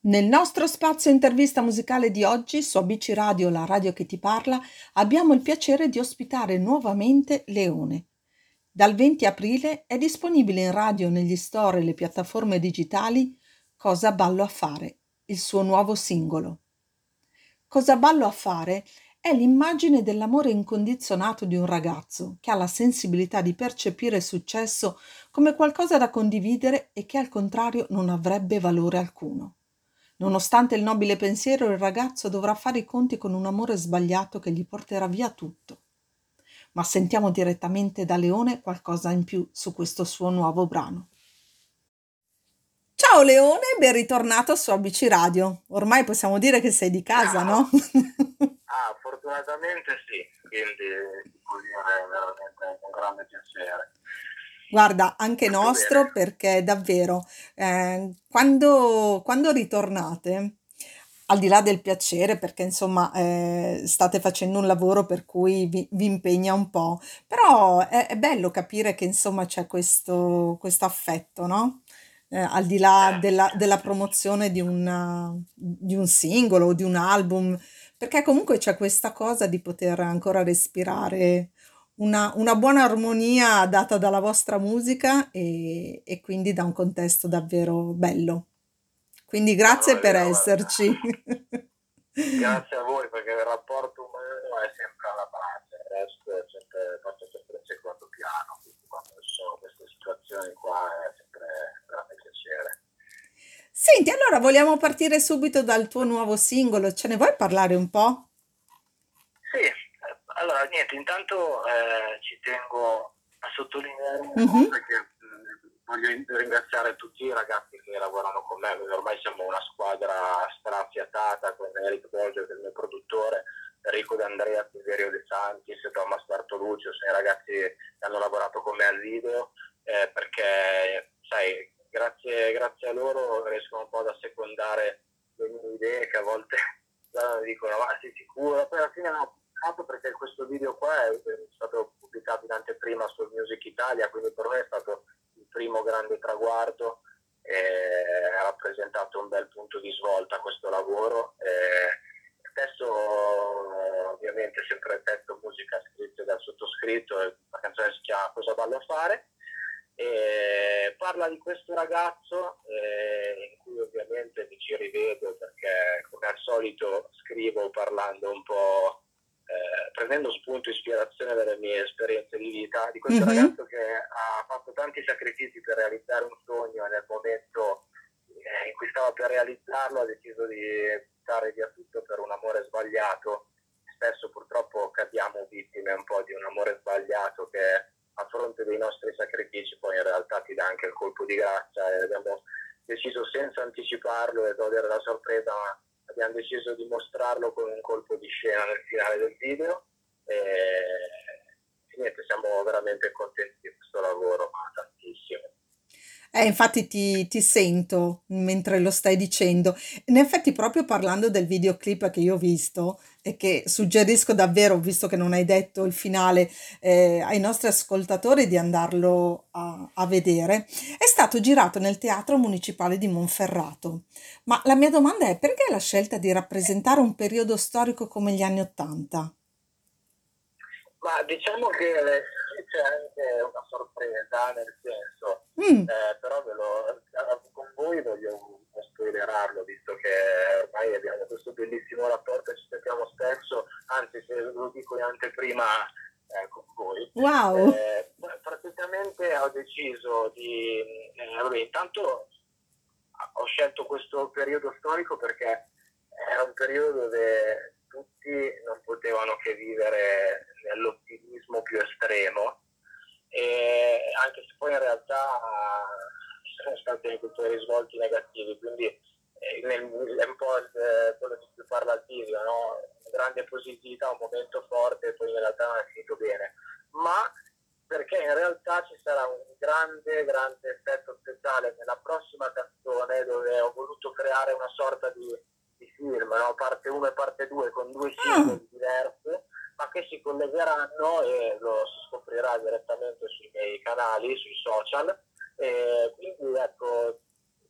Nel nostro spazio intervista musicale di oggi, su ABC Radio, la radio che ti parla, abbiamo il piacere di ospitare nuovamente Leone. Dal 20 aprile è disponibile in radio, negli store e le piattaforme digitali Cosa ballo a fare, il suo nuovo singolo. Cosa ballo a fare è l'immagine dell'amore incondizionato di un ragazzo che ha la sensibilità di percepire il successo come qualcosa da condividere e che al contrario non avrebbe valore alcuno. Nonostante il nobile pensiero, il ragazzo dovrà fare i conti con un amore sbagliato che gli porterà via tutto. Ma sentiamo direttamente da Leone qualcosa in più su questo suo nuovo brano. Ciao Leone, ben ritornato su ABC Radio. Ormai possiamo dire che sei di casa, no? Ah, fortunatamente sì, quindi vuol dire veramente un grande piacere. Guarda, anche nostro perché davvero eh, quando, quando ritornate, al di là del piacere, perché insomma eh, state facendo un lavoro per cui vi, vi impegna un po', però è, è bello capire che insomma c'è questo, questo affetto, no? Eh, al di là della, della promozione di, una, di un singolo o di un album, perché comunque c'è questa cosa di poter ancora respirare una, una buona armonia data dalla vostra musica e, e quindi da un contesto davvero bello. Quindi grazie No, per io esserci. grazie a voi perché il rapporto umano è sempre alla base, il resto è sempre, passa sempre in secondo piano, quindi quando ci sono queste situazioni qua è sempre un grande piacere. Senti, allora vogliamo partire subito dal tuo nuovo singolo, ce ne vuoi parlare un po'? Niente, intanto eh, ci tengo a sottolineare una Mhm. che mh, voglio in- ringraziare tutti i ragazzi che lavorano con me, ormai siamo una squadra strafiatata con Eric Bolger, che è il mio produttore, Enrico D'Andrea, Silverio De Santis, Thomas Bartoluccio, sono i ragazzi che hanno lavorato con me al video, eh, perché sai, grazie, grazie a loro riescono un po' ad assecondare le mie idee che a volte dicono ma sei sicuro? Poi alla fine no, peccato perché questo video qua è, stato pubblicato in anteprima su Music Italia, quindi per me è stato il primo grande traguardo ha rappresentato un bel punto di svolta questo lavoro. Eh, ovviamente sempre il musica scritto dal sottoscritto, la canzone si chiama Cosa ballo a fare e parla di questo ragazzo eh, in cui ovviamente mi ci rivedo perché come al solito scrivo parlando un po' eh, prendendo spunto e ispirazione dalle mie esperienze di vita di questo Mhm. ragazzo che ha fatto tanti sacrifici per realizzare un sogno e nel momento eh, in cui stava per realizzarlo ha deciso di buttare via tutto per un amore sbagliato spesso purtroppo cadiamo vittime un po' di un amore sbagliato che a fronte dei nostri sacrifici poi in realtà ti dà anche il colpo di grazia e abbiamo deciso senza anticiparlo e togliere la sorpresa ma abbiamo deciso di mostrarlo con un colpo di scena nel finale del video. E, e niente siamo veramente contenti di questo lavoro Eh, infatti ti, ti sento mentre lo stai dicendo. In effetti, proprio parlando del videoclip che io ho visto e che suggerisco davvero, visto che non hai detto il finale, eh, ai nostri ascoltatori di andarlo a, a vedere, è stato girato nel Teatro Municipale di Monferrato. Ma la mia domanda è perché la scelta di rappresentare un periodo storico come gli anni Ottanta? ma diciamo che c'è anche una sorpresa nel senso Mm, Eh, però ve lo, eh, con voi voglio spoilerarlo, visto che ormai abbiamo questo bellissimo rapporto e ci sentiamo spesso, anzi se lo dico in anteprima eh, con voi. wow! Eh, praticamente ho deciso di... eh, vabbè, intanto ho scelto questo periodo storico perché era un periodo dove tutti non potevano che vivere nell'ottimismo più estremo e anche se poi in realtà ci sono stati anche poi risvolti negativi, quindi eh, nel- è un po' il- quello di cui parla il video, no? grande positività, un momento forte e poi in realtà non è finito bene, ma perché in realtà ci sarà un grande, grande speciale nella prossima canzone dove ho voluto creare una sorta di, di film, no? parte 1 e parte 2 con due Ah, singoli diversi ma che si collegheranno e lo si scoprirà direttamente sui miei canali, sui social. E quindi ecco,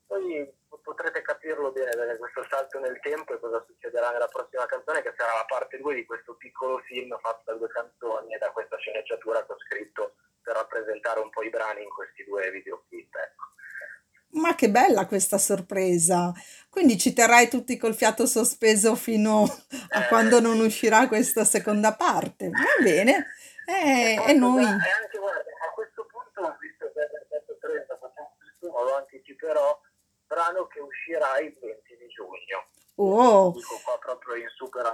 poi potrete capirlo bene perché questo salto nel tempo e cosa succederà nella prossima canzone che sarà la parte 2 di questo piccolo film fatto da due canzoni e da questa sceneggiatura che ho scritto per rappresentare un po' i brani in questi due videoclip. Ma che bella questa sorpresa! Quindi ci terrai tutti col fiato sospeso fino a quando non uscirà questa seconda parte. Va bene. Eh, e, e noi... Da, e anche, guarda, a questo punto, visto che è detto 30, facciamo lo anticiperò, brano che uscirà il 20 di giugno. Oh. Dico qua proprio in super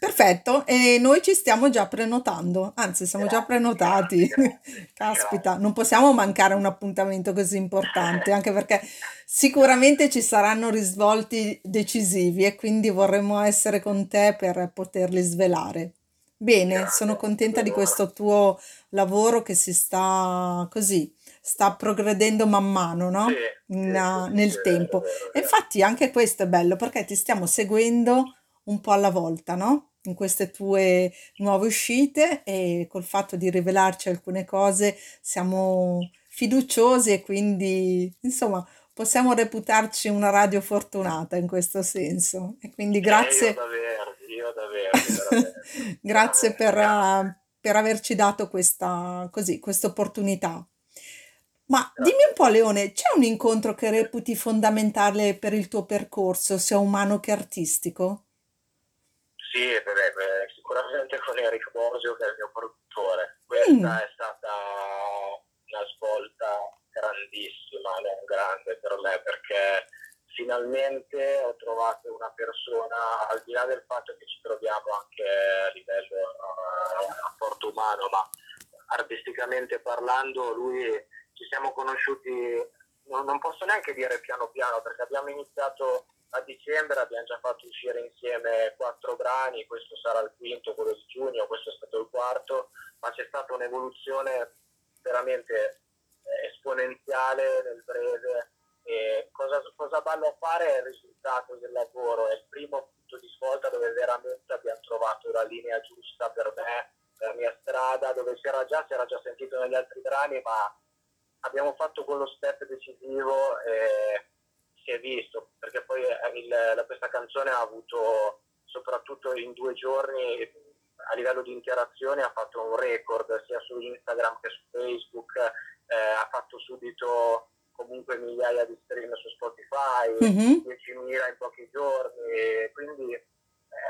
Perfetto, e noi ci stiamo già prenotando, anzi siamo già prenotati. Caspita, non possiamo mancare un appuntamento così importante, anche perché sicuramente ci saranno risvolti decisivi e quindi vorremmo essere con te per poterli svelare. Bene, sono contenta di questo tuo lavoro che si sta così, sta progredendo man mano, no? In, nel tempo. E infatti anche questo è bello perché ti stiamo seguendo un po' alla volta, no? In queste tue nuove uscite e col fatto di rivelarci alcune cose siamo fiduciosi e quindi, insomma, possiamo reputarci una radio fortunata in questo senso. E quindi grazie. Eh, io davvero, io davvero, grazie per, uh, per, averci dato questa così, opportunità. Ma dimmi un po', Leone, c'è un incontro che reputi fondamentale per il tuo percorso, sia umano che artistico? Sì, beh, sicuramente con Eric Borsio che è il mio produttore. Questa mm. è stata una svolta grandissima, non grande per me, perché finalmente ho trovato una persona, al di là del fatto che ci troviamo anche a livello uh, rapporto umano, ma artisticamente parlando, lui ci siamo conosciuti, non, non posso neanche dire piano piano, perché abbiamo iniziato a dicembre abbiamo già fatto uscire insieme quattro brani, questo sarà il quinto, quello di giugno, questo è stato il quarto, ma c'è stata un'evoluzione veramente eh, esponenziale nel breve. E cosa, cosa ballo a fare è il risultato del lavoro, è il primo punto di svolta dove veramente abbiamo trovato la linea giusta per me, per la mia strada, dove si era già, si era già sentito negli altri brani, ma abbiamo fatto quello step decisivo. E, si è visto, perché poi eh, il, la, questa canzone ha avuto soprattutto in due giorni a livello di interazione ha fatto un record sia su Instagram che su Facebook, eh, ha fatto subito comunque migliaia di stream su Spotify, mm-hmm. 10.000 in pochi giorni, quindi eh,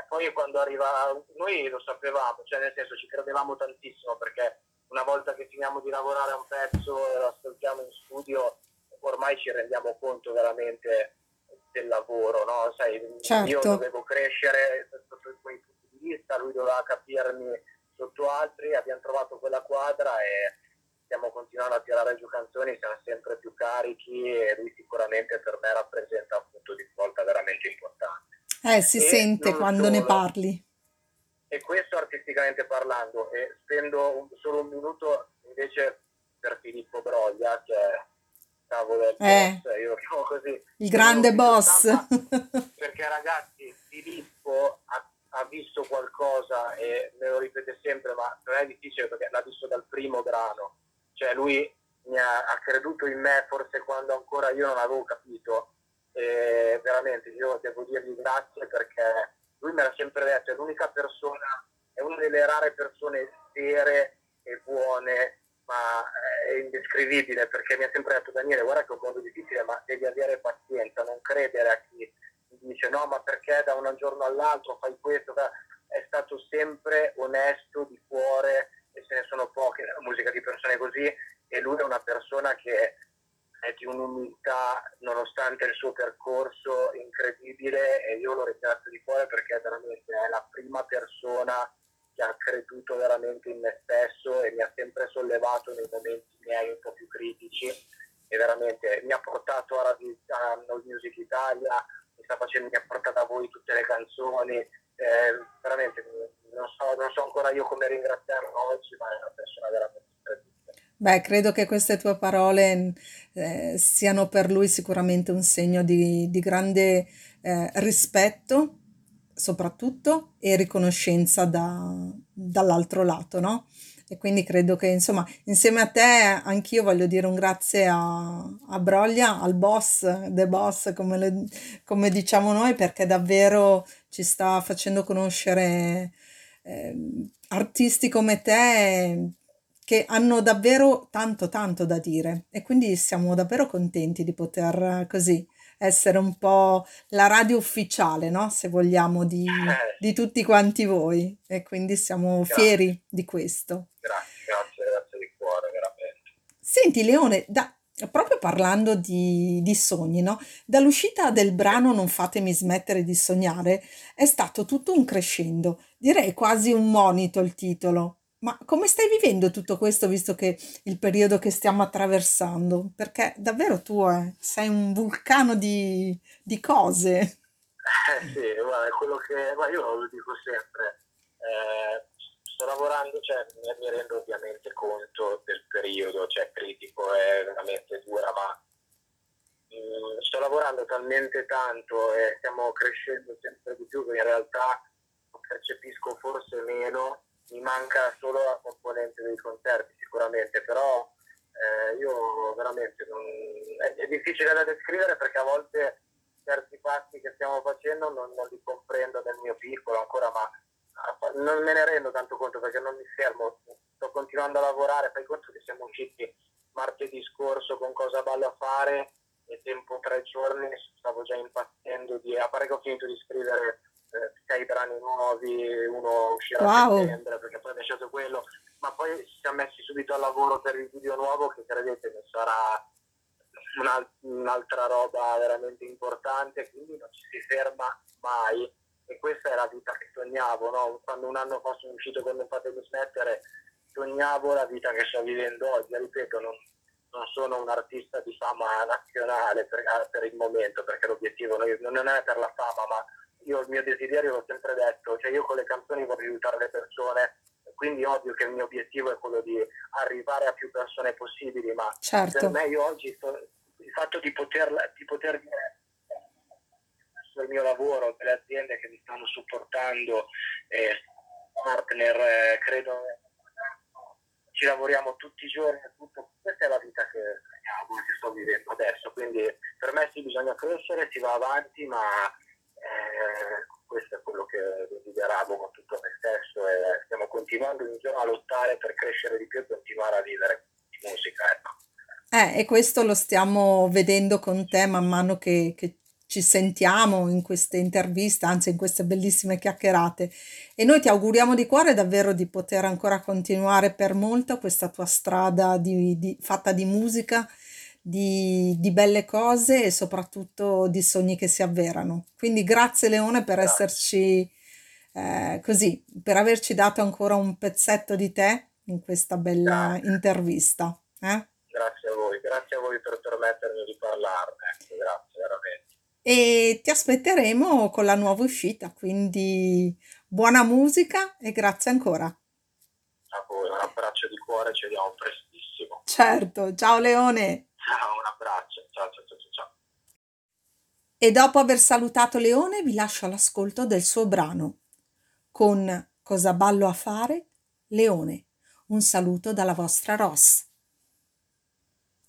poi quando arriva, noi lo sapevamo, cioè nel senso ci credevamo tantissimo perché una volta che finiamo di lavorare a un pezzo e lo ascoltiamo in studio ormai ci rendiamo conto veramente del lavoro, no? Sai, certo. io dovevo crescere sotto quei punti di vista, lui doveva capirmi sotto altri, abbiamo trovato quella quadra e stiamo continuando a tirare giù canzoni, siamo sempre più carichi e lui sicuramente per me rappresenta un punto di svolta veramente importante. Eh, si e sente quando solo, ne parli. E questo artisticamente parlando, e spendo un, solo un minuto invece per Filippo Broglia, che è cavolo eh, boss, io chiamo così. Il grande boss. perché ragazzi, Filippo ha, ha, visto qualcosa e me lo ripete sempre, ma non è difficile perché l'ha visto dal primo brano. Cioè lui mi ha, ha creduto in me forse quando ancora io non avevo capito. E veramente io devo dirgli grazie perché lui me l'ha sempre detto, è l'unica persona, è una delle rare persone vere e buone ma è indescrivibile perché mi ha sempre detto Daniele guarda che è un modo difficile ma devi avere pazienza, non credere a chi dice no ma perché da un giorno all'altro fai questo, è stato sempre onesto di cuore e se ne sono poche nella musica di persone così e lui è una persona che è di un'umiltà nonostante il suo percorso incredibile e io lo ringrazio di cuore perché veramente è la prima persona che ha creduto veramente in me stesso e mi ha sempre sollevato nei momenti miei un po' più critici e veramente mi ha portato a, a No Music Italia, mi sta facendo, mi ha portato a voi tutte le canzoni, eh, veramente non so, non so ancora io come ringraziarlo oggi, ma è una persona veramente Beh, credo che queste tue parole eh, siano per lui sicuramente un segno di, di grande eh, rispetto soprattutto e riconoscenza da, dall'altro lato, no? E quindi credo che insomma insieme a te anch'io voglio dire un grazie a, a Broglia, al boss, the boss come, le, come diciamo noi, perché davvero ci sta facendo conoscere eh, artisti come te che hanno davvero tanto tanto da dire. E quindi siamo davvero contenti di poter così essere un po' la radio ufficiale, no? Se vogliamo, di, eh. di tutti quanti voi e quindi siamo grazie. fieri di questo. Grazie, grazie, grazie di cuore, veramente. Senti Leone, da, proprio parlando di, di, sogni, no? Dall'uscita del brano Non fatemi smettere di sognare è stato tutto un crescendo, direi quasi un monito il titolo. Ma come stai vivendo tutto questo, visto che il periodo che stiamo attraversando? Perché davvero tu eh, sei un vulcano di, di cose. Eh sì, guarda, quello che guarda, io lo dico sempre. Eh, sto lavorando, cioè, mi rendo ovviamente conto del periodo, cioè critico, è veramente dura, ma mh, mm, sto lavorando talmente tanto e stiamo crescendo sempre di più che in realtà percepisco forse meno mi manca solo la componente dei concerti sicuramente, però eh, io veramente non, è, è, difficile da descrivere perché a volte certi passi che stiamo facendo non, non li comprendo nel mio piccolo ancora, ma non me ne rendo tanto conto perché non mi fermo, sto continuando a lavorare, fai conto che siamo usciti martedì scorso con cosa ballo a fare e tempo tre giorni stavo già impazzendo di, a parte che ho finito di scrivere eh, brani nuovi, uno uscirà wow. a settembre perché poi è lasciato quello, ma poi ci siamo messi subito al lavoro per il video nuovo che credete sarà un'altra roba veramente importante, quindi non ci si ferma mai e questa è la vita che sognavo, no? quando un anno fa sono uscito con Non fatemi smettere, sognavo la vita che sto vivendo oggi, ripeto, non, non sono un artista di fama nazionale per, per il momento, perché l'obiettivo non è per la fama, ma io il mio desiderio l'ho sempre detto, cioè io con le canzoni voglio aiutare le persone, quindi ovvio che il mio obiettivo è quello di arrivare a più persone possibili, ma certo. per me io oggi sto, il fatto di poter, di poter dire sul mio lavoro, delle aziende che mi stanno supportando, eh, partner, eh, credo ci lavoriamo tutti i giorni, tutto. questa è la vita che, che sto vivendo adesso, quindi per me sì bisogna crescere, si va avanti, ma eh, questo è quello che desideravo con tutto me stesso e stiamo continuando a lottare per crescere di più e continuare a vivere di musica. Ecco. Eh, e questo lo stiamo vedendo con te man mano che, che ci sentiamo in queste interviste, anzi in queste bellissime chiacchierate. E noi ti auguriamo di cuore davvero di poter ancora continuare per molto questa tua strada di, di, fatta di musica di, di, belle cose e soprattutto di sogni che si avverano. Quindi grazie Leone per esserci eh, così, per averci dato ancora un pezzetto di te in questa bella grazie. intervista. Eh? Grazie a voi, grazie a voi per permettermi di parlarne, ecco, grazie veramente. E ti aspetteremo con la nuova uscita, quindi buona musica e grazie ancora. A voi, un abbraccio di cuore, ci vediamo prestissimo. Certo, ciao Leone. Un abbraccio. Ciao, ciao, ciao, ciao. E dopo aver salutato Leone vi lascio all'ascolto del suo brano con Cosa ballo a fare? Leone. Un saluto dalla vostra Ross.